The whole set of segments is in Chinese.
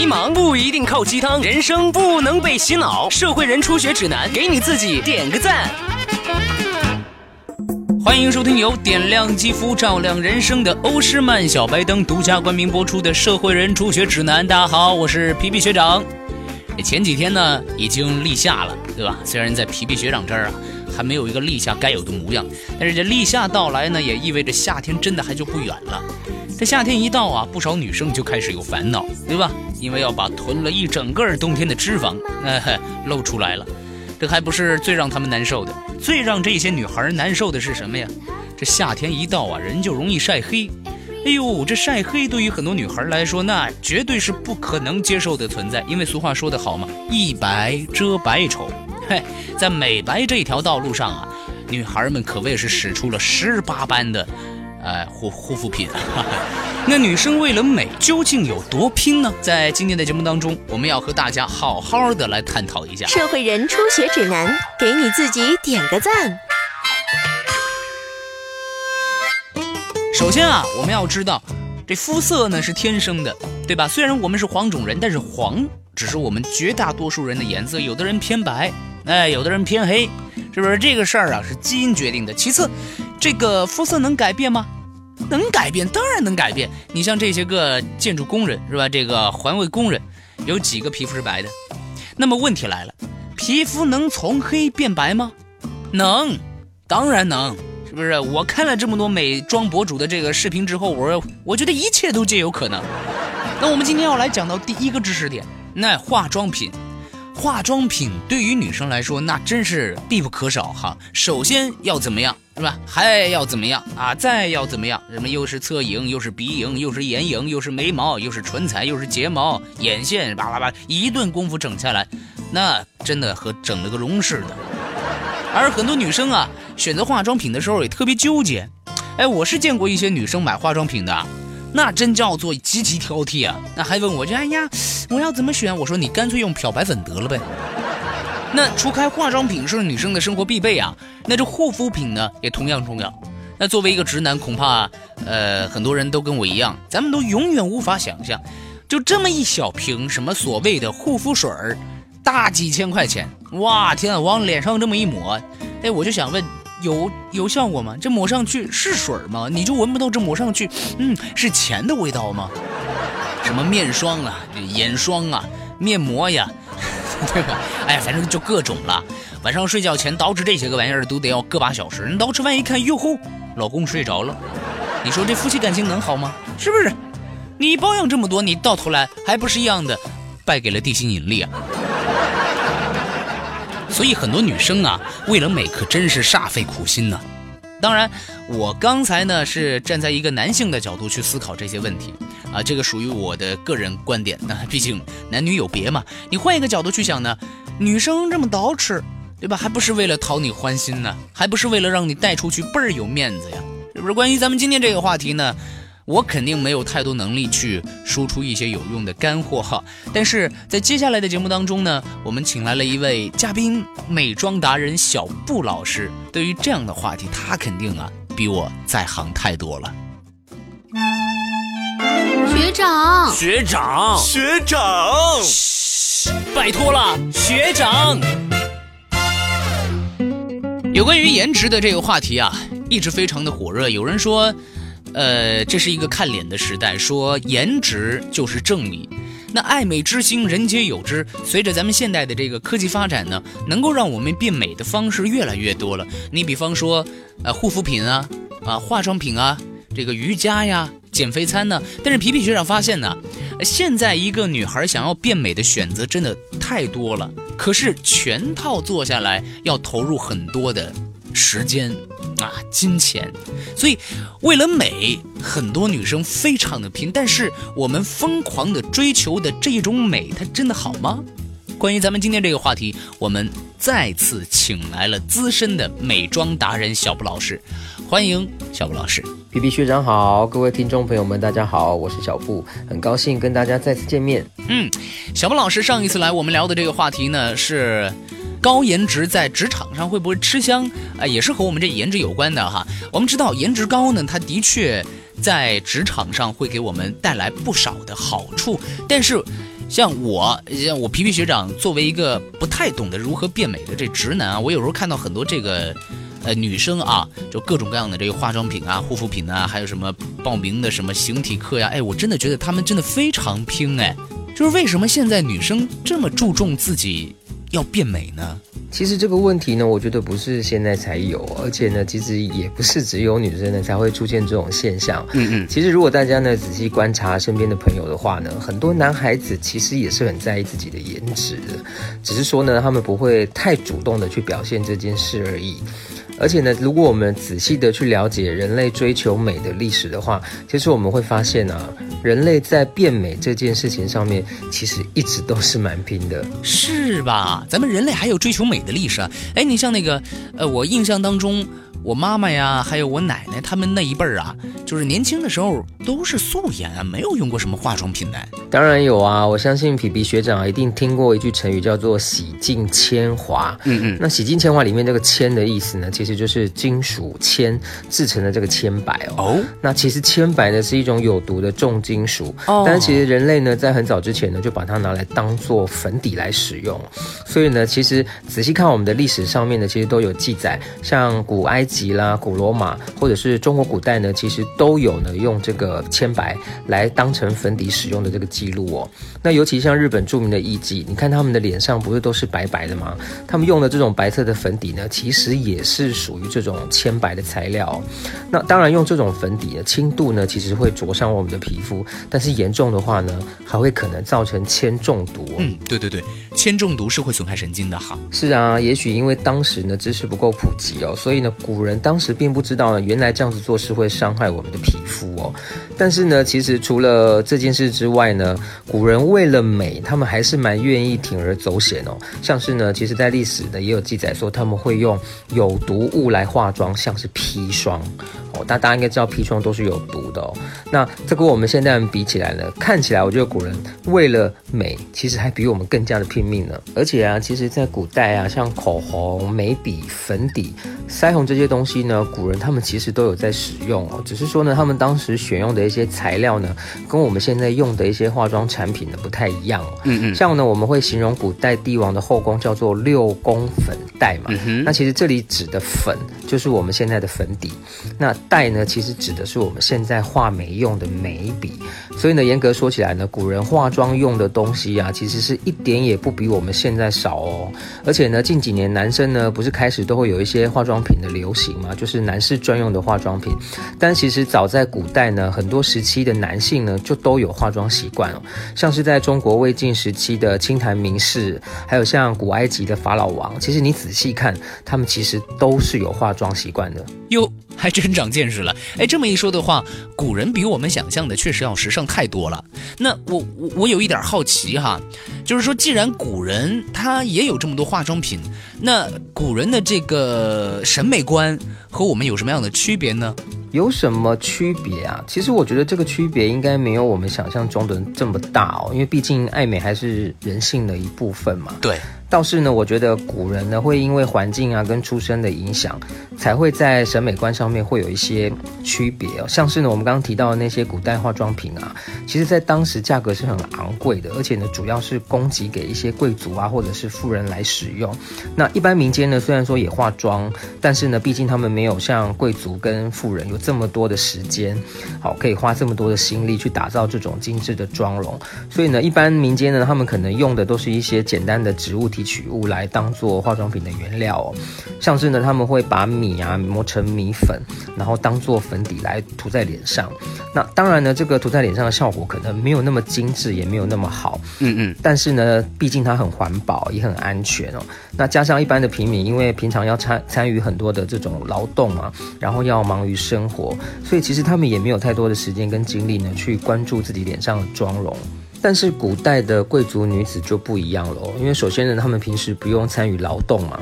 迷茫不一定靠鸡汤，人生不能被洗脑。社会人初学指南，给你自己点个赞。欢迎收听由点亮肌肤、照亮人生的欧诗漫小白灯独家冠名播出的《社会人初学指南》。大家好，我是皮皮学长。前几天呢，已经立夏了，对吧？虽然在皮皮学长这儿啊，还没有一个立夏该有的模样，但是这立夏到来呢，也意味着夏天真的还就不远了。这夏天一到啊，不少女生就开始有烦恼，对吧？因为要把囤了一整个冬天的脂肪，哎，露出来了。这还不是最让他们难受的，最让这些女孩难受的是什么呀？这夏天一到啊，人就容易晒黑。哎呦，这晒黑对于很多女孩来说，那绝对是不可能接受的存在。因为俗话说得好嘛，一白遮百丑。嘿，在美白这条道路上啊，女孩们可谓是使出了十八般的。哎，护护肤品，那女生为了美究竟有多拼呢？在今天的节目当中，我们要和大家好好的来探讨一下。社会人初学指南，给你自己点个赞。首先啊，我们要知道，这肤色呢是天生的，对吧？虽然我们是黄种人，但是黄只是我们绝大多数人的颜色。有的人偏白，哎，有的人偏黑，是不是？这个事儿啊是基因决定的。其次。这个肤色能改变吗？能改变，当然能改变。你像这些个建筑工人是吧？这个环卫工人，有几个皮肤是白的？那么问题来了，皮肤能从黑变白吗？能，当然能，是不是？我看了这么多美妆博主的这个视频之后，我说我觉得一切都皆有可能。那我们今天要来讲到第一个知识点，那化妆品。化妆品对于女生来说，那真是必不可少哈。首先要怎么样，是吧？还要怎么样啊？再要怎么样？什么又是侧影，又是鼻影，又是眼影，又是眉毛，又是唇彩，又是睫毛、眼线，叭叭叭，一顿功夫整下来，那真的和整了个容似的。而很多女生啊，选择化妆品的时候也特别纠结。哎，我是见过一些女生买化妆品的。那真叫做极其挑剔啊！那还问我，就哎呀，我要怎么选？我说你干脆用漂白粉得了呗。那除开化妆品是女生的生活必备啊，那这护肤品呢也同样重要。那作为一个直男，恐怕呃很多人都跟我一样，咱们都永远无法想象，就这么一小瓶什么所谓的护肤水儿，大几千块钱，哇天啊，往脸上这么一抹，哎，我就想问。有有效果吗？这抹上去是水吗？你就闻不到这抹上去，嗯，是钱的味道吗？什么面霜啊，眼霜啊，面膜呀，对吧？哎，反正就各种了。晚上睡觉前捯饬这些个玩意儿都得要个把小时。你捯饬完一看，哟吼，老公睡着了。你说这夫妻感情能好吗？是不是？你保养这么多，你到头来还不是一样的，败给了地心引力啊？所以很多女生啊，为了美可真是煞费苦心呢。当然，我刚才呢是站在一个男性的角度去思考这些问题啊，这个属于我的个人观点。那毕竟男女有别嘛。你换一个角度去想呢，女生这么捯饬，对吧？还不是为了讨你欢心呢？还不是为了让你带出去倍儿有面子呀？是不是？关于咱们今天这个话题呢？我肯定没有太多能力去输出一些有用的干货哈，但是在接下来的节目当中呢，我们请来了一位嘉宾，美妆达人小布老师。对于这样的话题，他肯定啊比我在行太多了。学长，学长，学长，拜托了，学长。有关于颜值的这个话题啊，一直非常的火热。有人说。呃，这是一个看脸的时代，说颜值就是正义。那爱美之心，人皆有之。随着咱们现代的这个科技发展呢，能够让我们变美的方式越来越多了。你比方说，呃，护肤品啊，啊，化妆品啊，这个瑜伽呀，减肥餐呢。但是皮皮学长发现呢，现在一个女孩想要变美的选择真的太多了，可是全套做下来要投入很多的时间。啊，金钱，所以为了美，很多女生非常的拼。但是我们疯狂的追求的这种美，它真的好吗？关于咱们今天这个话题，我们再次请来了资深的美妆达人小布老师，欢迎小布老师。皮皮学长好，各位听众朋友们，大家好，我是小布，很高兴跟大家再次见面。嗯，小布老师上一次来我们聊的这个话题呢是。高颜值在职场上会不会吃香啊？也是和我们这颜值有关的哈。我们知道颜值高呢，它的确在职场上会给我们带来不少的好处。但是，像我，像我皮皮学长，作为一个不太懂得如何变美的这直男啊，我有时候看到很多这个，呃，女生啊，就各种各样的这个化妆品啊、护肤品啊，还有什么报名的什么形体课呀，哎，我真的觉得她们真的非常拼哎，就是为什么现在女生这么注重自己要变美呢？其实这个问题呢，我觉得不是现在才有，而且呢，其实也不是只有女生呢才会出现这种现象。嗯嗯，其实如果大家呢仔细观察身边的朋友的话呢，很多男孩子其实也是很在意自己的颜值的，只是说呢，他们不会太主动的去表现这件事而已。而且呢，如果我们仔细的去了解人类追求美的历史的话，其实我们会发现啊，人类在变美这件事情上面，其实一直都是蛮拼的，是吧？咱们人类还有追求美的历史啊！哎，你像那个，呃，我印象当中。我妈妈呀，还有我奶奶，他们那一辈儿啊，就是年轻的时候都是素颜啊，没有用过什么化妆品的。当然有啊，我相信皮皮学长一定听过一句成语，叫做“洗尽铅华”。嗯嗯，那“洗尽铅华”里面这个“铅”的意思呢，其实就是金属铅制成的这个铅白哦。哦，那其实铅白呢是一种有毒的重金属，但是其实人类呢在很早之前呢就把它拿来当做粉底来使用。所以呢，其实仔细看我们的历史上面呢，其实都有记载，像古埃。及啦，古罗马或者是中国古代呢，其实都有呢用这个铅白来当成粉底使用的这个记录哦。那尤其像日本著名的艺妓，你看他们的脸上不是都是白白的吗？他们用的这种白色的粉底呢，其实也是属于这种铅白的材料。那当然用这种粉底的轻度呢，其实会灼伤我们的皮肤，但是严重的话呢，还会可能造成铅中毒。嗯，对对对，铅中毒是会损害神经的哈。是啊，也许因为当时呢知识不够普及哦，所以呢古。古人当时并不知道呢，原来这样子做是会伤害我们的皮肤哦。但是呢，其实除了这件事之外呢，古人为了美，他们还是蛮愿意铤而走险哦。像是呢，其实在历史呢也有记载说，他们会用有毒物来化妆，像是砒霜哦。大大家应该知道砒霜都是有毒的哦。那这跟我们现代人比起来呢，看起来我觉得古人为了美，其实还比我们更加的拼命呢。而且啊，其实在古代啊，像口红、眉笔、粉底、腮红这些。东西呢，古人他们其实都有在使用哦，只是说呢，他们当时选用的一些材料呢，跟我们现在用的一些化妆产品呢不太一样。嗯嗯，像呢，我们会形容古代帝王的后宫叫做六宫粉黛嘛。那其实这里指的粉就是我们现在的粉底，那黛呢，其实指的是我们现在画眉用的眉笔。所以呢，严格说起来呢，古人化妆用的东西啊，其实是一点也不比我们现在少哦。而且呢，近几年男生呢，不是开始都会有一些化妆品的流。行嘛，就是男士专用的化妆品。但其实早在古代呢，很多时期的男性呢，就都有化妆习惯哦。像是在中国魏晋时期的清谈名士，还有像古埃及的法老王，其实你仔细看，他们其实都是有化妆习惯的。哟，还真长见识了。哎，这么一说的话，古人比我们想象的确实要时尚太多了。那我我我有一点好奇哈，就是说，既然古人他也有这么多化妆品，那古人的这个审美观和我们有什么样的区别呢？有什么区别啊？其实我觉得这个区别应该没有我们想象中的这么大哦，因为毕竟爱美还是人性的一部分嘛。对。倒是呢，我觉得古人呢会因为环境啊跟出身的影响，才会在审美观上面会有一些区别哦。像是呢，我们刚刚提到的那些古代化妆品啊，其实在当时价格是很昂贵的，而且呢，主要是供给给一些贵族啊或者是富人来使用。那一般民间呢，虽然说也化妆，但是呢，毕竟他们没有像贵族跟富人有这么多的时间，好可以花这么多的心力去打造这种精致的妆容。所以呢，一般民间呢，他们可能用的都是一些简单的植物体提取物来当做化妆品的原料哦，像是呢他们会把米啊磨成米粉，然后当做粉底来涂在脸上。那当然呢，这个涂在脸上的效果可能没有那么精致，也没有那么好。嗯嗯。但是呢，毕竟它很环保，也很安全哦。那加上一般的平民，因为平常要参参与很多的这种劳动嘛，然后要忙于生活，所以其实他们也没有太多的时间跟精力呢去关注自己脸上的妆容。但是古代的贵族女子就不一样了，因为首先呢，她们平时不用参与劳动嘛，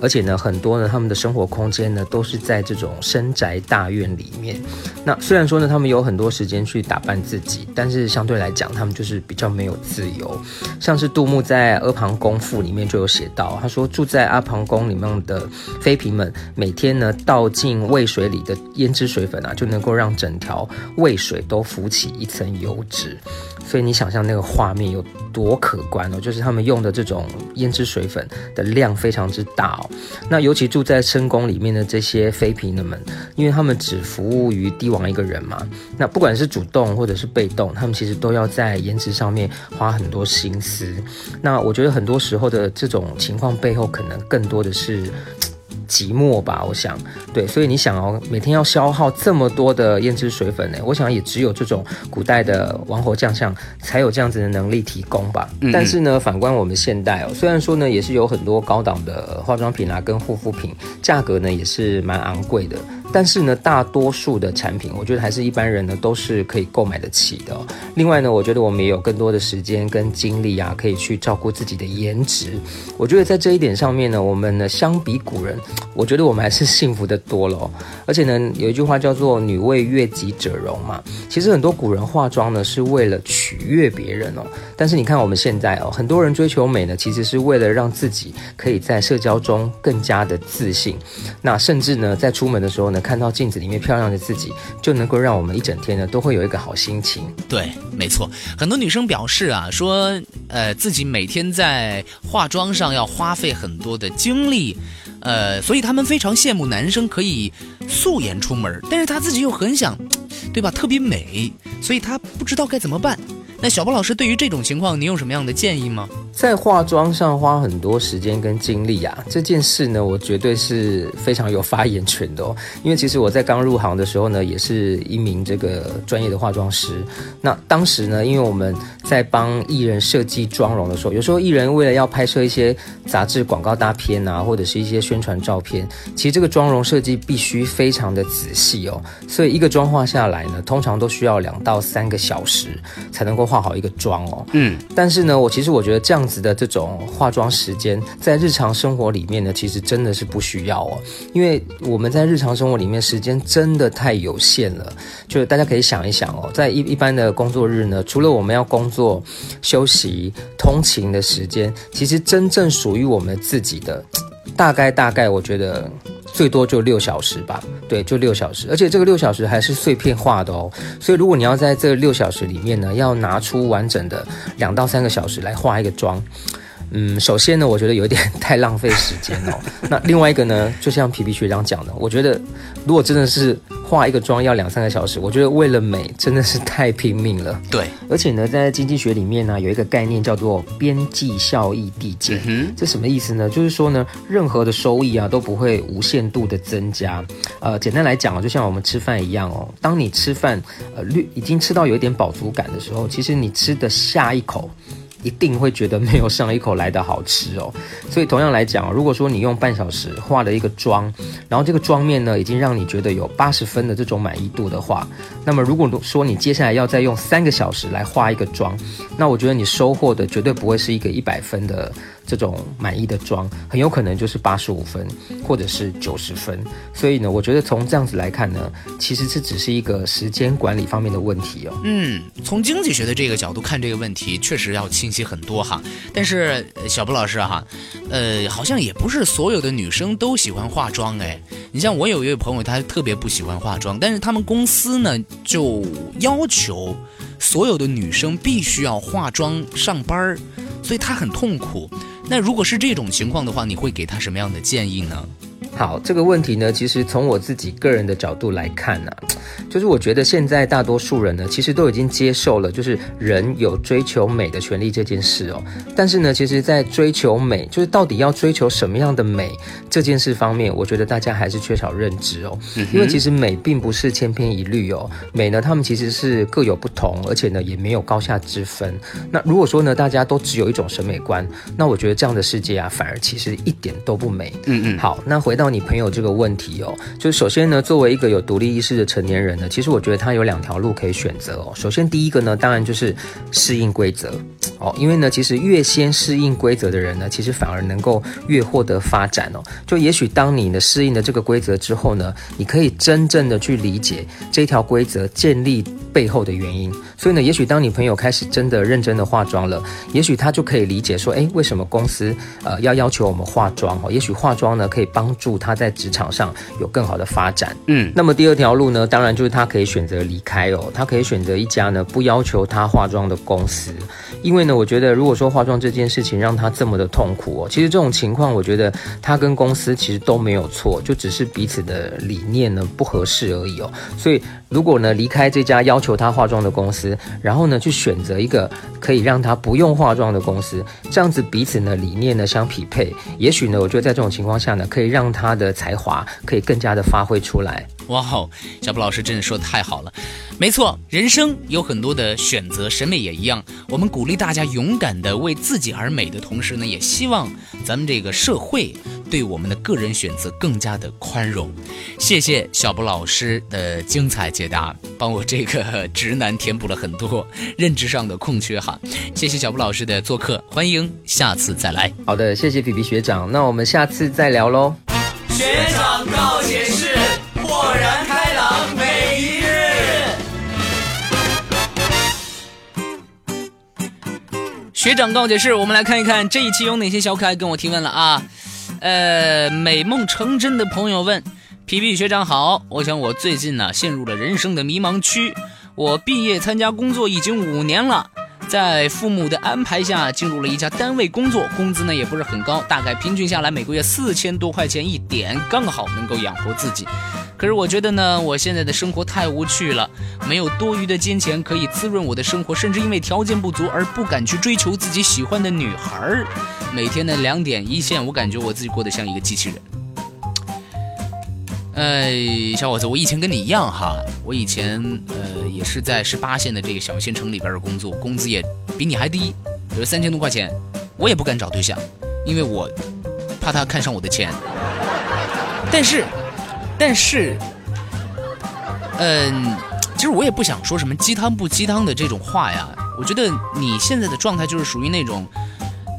而且呢，很多呢，她们的生活空间呢都是在这种深宅大院里面。那虽然说呢，她们有很多时间去打扮自己，但是相对来讲，她们就是比较没有自由。像是杜牧在《阿房宫赋》里面就有写到，他说住在阿房宫里面的妃嫔们，每天呢倒进渭水里的胭脂水粉啊，就能够让整条渭水都浮起一层油脂。所以你想象那个画面有多可观哦，就是他们用的这种胭脂水粉的量非常之大哦。那尤其住在深宫里面的这些妃嫔们，因为他们只服务于帝王一个人嘛，那不管是主动或者是被动，他们其实都要在颜值上面花很多心思。那我觉得很多时候的这种情况背后，可能更多的是。寂寞吧，我想，对，所以你想哦，每天要消耗这么多的胭脂水粉呢，我想也只有这种古代的王侯将相才有这样子的能力提供吧。但是呢，反观我们现代哦，虽然说呢，也是有很多高档的化妆品啊，跟护肤品，价格呢也是蛮昂贵的。但是呢，大多数的产品，我觉得还是一般人呢都是可以购买得起的。另外呢，我觉得我们也有更多的时间跟精力啊，可以去照顾自己的颜值。我觉得在这一点上面呢，我们呢相比古人，我觉得我们还是幸福的多了。而且呢，有一句话叫做“女为悦己者容”嘛。其实很多古人化妆呢是为了取悦别人哦。但是你看我们现在哦，很多人追求美呢，其实是为了让自己可以在社交中更加的自信。那甚至呢，在出门的时候呢。看到镜子里面漂亮的自己，就能够让我们一整天呢都会有一个好心情。对，没错，很多女生表示啊，说呃自己每天在化妆上要花费很多的精力，呃，所以她们非常羡慕男生可以素颜出门，但是她自己又很想，对吧？特别美，所以她不知道该怎么办。那小波老师对于这种情况，你有什么样的建议吗？在化妆上花很多时间跟精力啊，这件事呢，我绝对是非常有发言权的哦。因为其实我在刚入行的时候呢，也是一名这个专业的化妆师。那当时呢，因为我们在帮艺人设计妆容的时候，有时候艺人为了要拍摄一些杂志广告大片啊，或者是一些宣传照片，其实这个妆容设计必须非常的仔细哦。所以一个妆化下来呢，通常都需要两到三个小时才能够化好一个妆哦。嗯，但是呢，我其实我觉得这样。子的这种化妆时间，在日常生活里面呢，其实真的是不需要哦，因为我们在日常生活里面时间真的太有限了。就大家可以想一想哦，在一一般的工作日呢，除了我们要工作、休息、通勤的时间，其实真正属于我们自己的，大概大概，我觉得。最多就六小时吧，对，就六小时，而且这个六小时还是碎片化的哦。所以如果你要在这六小时里面呢，要拿出完整的两到三个小时来化一个妆，嗯，首先呢，我觉得有点太浪费时间哦。那另外一个呢，就像皮皮学长讲的，我觉得如果真的是。化一个妆要两三个小时，我觉得为了美真的是太拼命了。对，而且呢，在经济学里面呢，有一个概念叫做边际效益递减。这什么意思呢？就是说呢，任何的收益啊都不会无限度的增加。呃，简单来讲啊，就像我们吃饭一样哦，当你吃饭呃略已经吃到有一点饱足感的时候，其实你吃的下一口。一定会觉得没有上一口来的好吃哦，所以同样来讲，如果说你用半小时化了一个妆，然后这个妆面呢已经让你觉得有八十分的这种满意度的话，那么如果说你接下来要再用三个小时来化一个妆，那我觉得你收获的绝对不会是一个一百分的。这种满意的妆很有可能就是八十五分，或者是九十分。所以呢，我觉得从这样子来看呢，其实这只是一个时间管理方面的问题哦。嗯，从经济学的这个角度看这个问题，确实要清晰很多哈。但是小布老师哈，呃，好像也不是所有的女生都喜欢化妆哎。你像我有一位朋友，他特别不喜欢化妆，但是他们公司呢就要求所有的女生必须要化妆上班儿，所以他很痛苦。那如果是这种情况的话，你会给他什么样的建议呢？好，这个问题呢，其实从我自己个人的角度来看呢，就是我觉得现在大多数人呢，其实都已经接受了，就是人有追求美的权利这件事哦。但是呢，其实，在追求美，就是到底要追求什么样的美这件事方面，我觉得大家还是缺少认知哦。因为其实美并不是千篇一律哦，美呢，他们其实是各有不同，而且呢，也没有高下之分。那如果说呢，大家都只有一种审美观，那我觉得这样的世界啊，反而其实一点都不美。嗯嗯。好，那回到。你朋友这个问题哦，就是首先呢，作为一个有独立意识的成年人呢，其实我觉得他有两条路可以选择哦。首先第一个呢，当然就是适应规则哦，因为呢，其实越先适应规则的人呢，其实反而能够越获得发展哦。就也许当你呢适应了这个规则之后呢，你可以真正的去理解这条规则建立。背后的原因。所以呢，也许当你朋友开始真的认真的化妆了，也许他就可以理解说，哎，为什么公司呃要要求我们化妆哦？也许化妆呢可以帮助他在职场上有更好的发展。嗯，那么第二条路呢，当然就是他可以选择离开哦，他可以选择一家呢不要求他化妆的公司，因为呢，我觉得如果说化妆这件事情让他这么的痛苦哦，其实这种情况，我觉得他跟公司其实都没有错，就只是彼此的理念呢不合适而已哦。所以如果呢离开这家要求他化妆的公司，然后呢去选择一个可以让他不用化妆的公司，这样子彼此呢理念呢相匹配，也许呢，我觉得在这种情况下呢，可以让他的才华可以更加的发挥出来。哇哦，小布老师真的说的太好了，没错，人生有很多的选择，审美也一样。我们鼓励大家勇敢的为自己而美的同时呢，也希望咱们这个社会对我们的个人选择更加的宽容。谢谢小布老师的精彩解答，帮我这个 直男填补了很多认知上的空缺哈。谢谢小布老师的做客，欢迎下次再来。好的，谢谢弟弟学长，那我们下次再聊喽。学长告解释，豁然开朗每一日。学长告解释，我们来看一看这一期有哪些小可爱跟我提问了啊？呃，美梦成真的朋友问：皮皮学长好，我想我最近呢陷入了人生的迷茫区。我毕业参加工作已经五年了，在父母的安排下进入了一家单位工作，工资呢也不是很高，大概平均下来每个月四千多块钱一点，刚好能够养活自己。可是我觉得呢，我现在的生活太无趣了，没有多余的金钱可以滋润我的生活，甚至因为条件不足而不敢去追求自己喜欢的女孩儿。每天的两点一线，我感觉我自己过得像一个机器人。哎，小伙子，我以前跟你一样哈，我以前呃也是在十八线的这个小县城里边儿工作，工资也比你还低，有三千多块钱，我也不敢找对象，因为我怕他看上我的钱。但是，但是，嗯，其实我也不想说什么鸡汤不鸡汤的这种话呀。我觉得你现在的状态就是属于那种，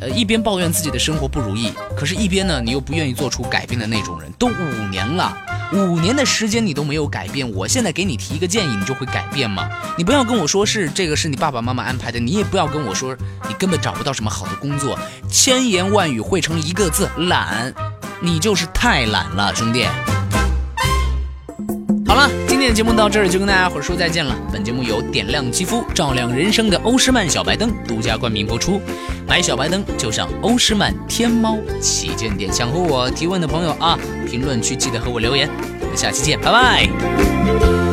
呃，一边抱怨自己的生活不如意，可是一边呢，你又不愿意做出改变的那种人。都五年了，五年的时间你都没有改变，我现在给你提一个建议，你就会改变吗？你不要跟我说是这个是你爸爸妈妈安排的，你也不要跟我说你根本找不到什么好的工作，千言万语汇成一个字懒，你就是太懒了，兄弟。天节目到这儿就跟大家伙儿说再见了。本节目由点亮肌肤、照亮人生的欧诗漫小白灯独家冠名播出。买小白灯就上欧诗漫天猫旗舰店。想和我提问的朋友啊，评论区记得和我留言。我们下期见，拜拜。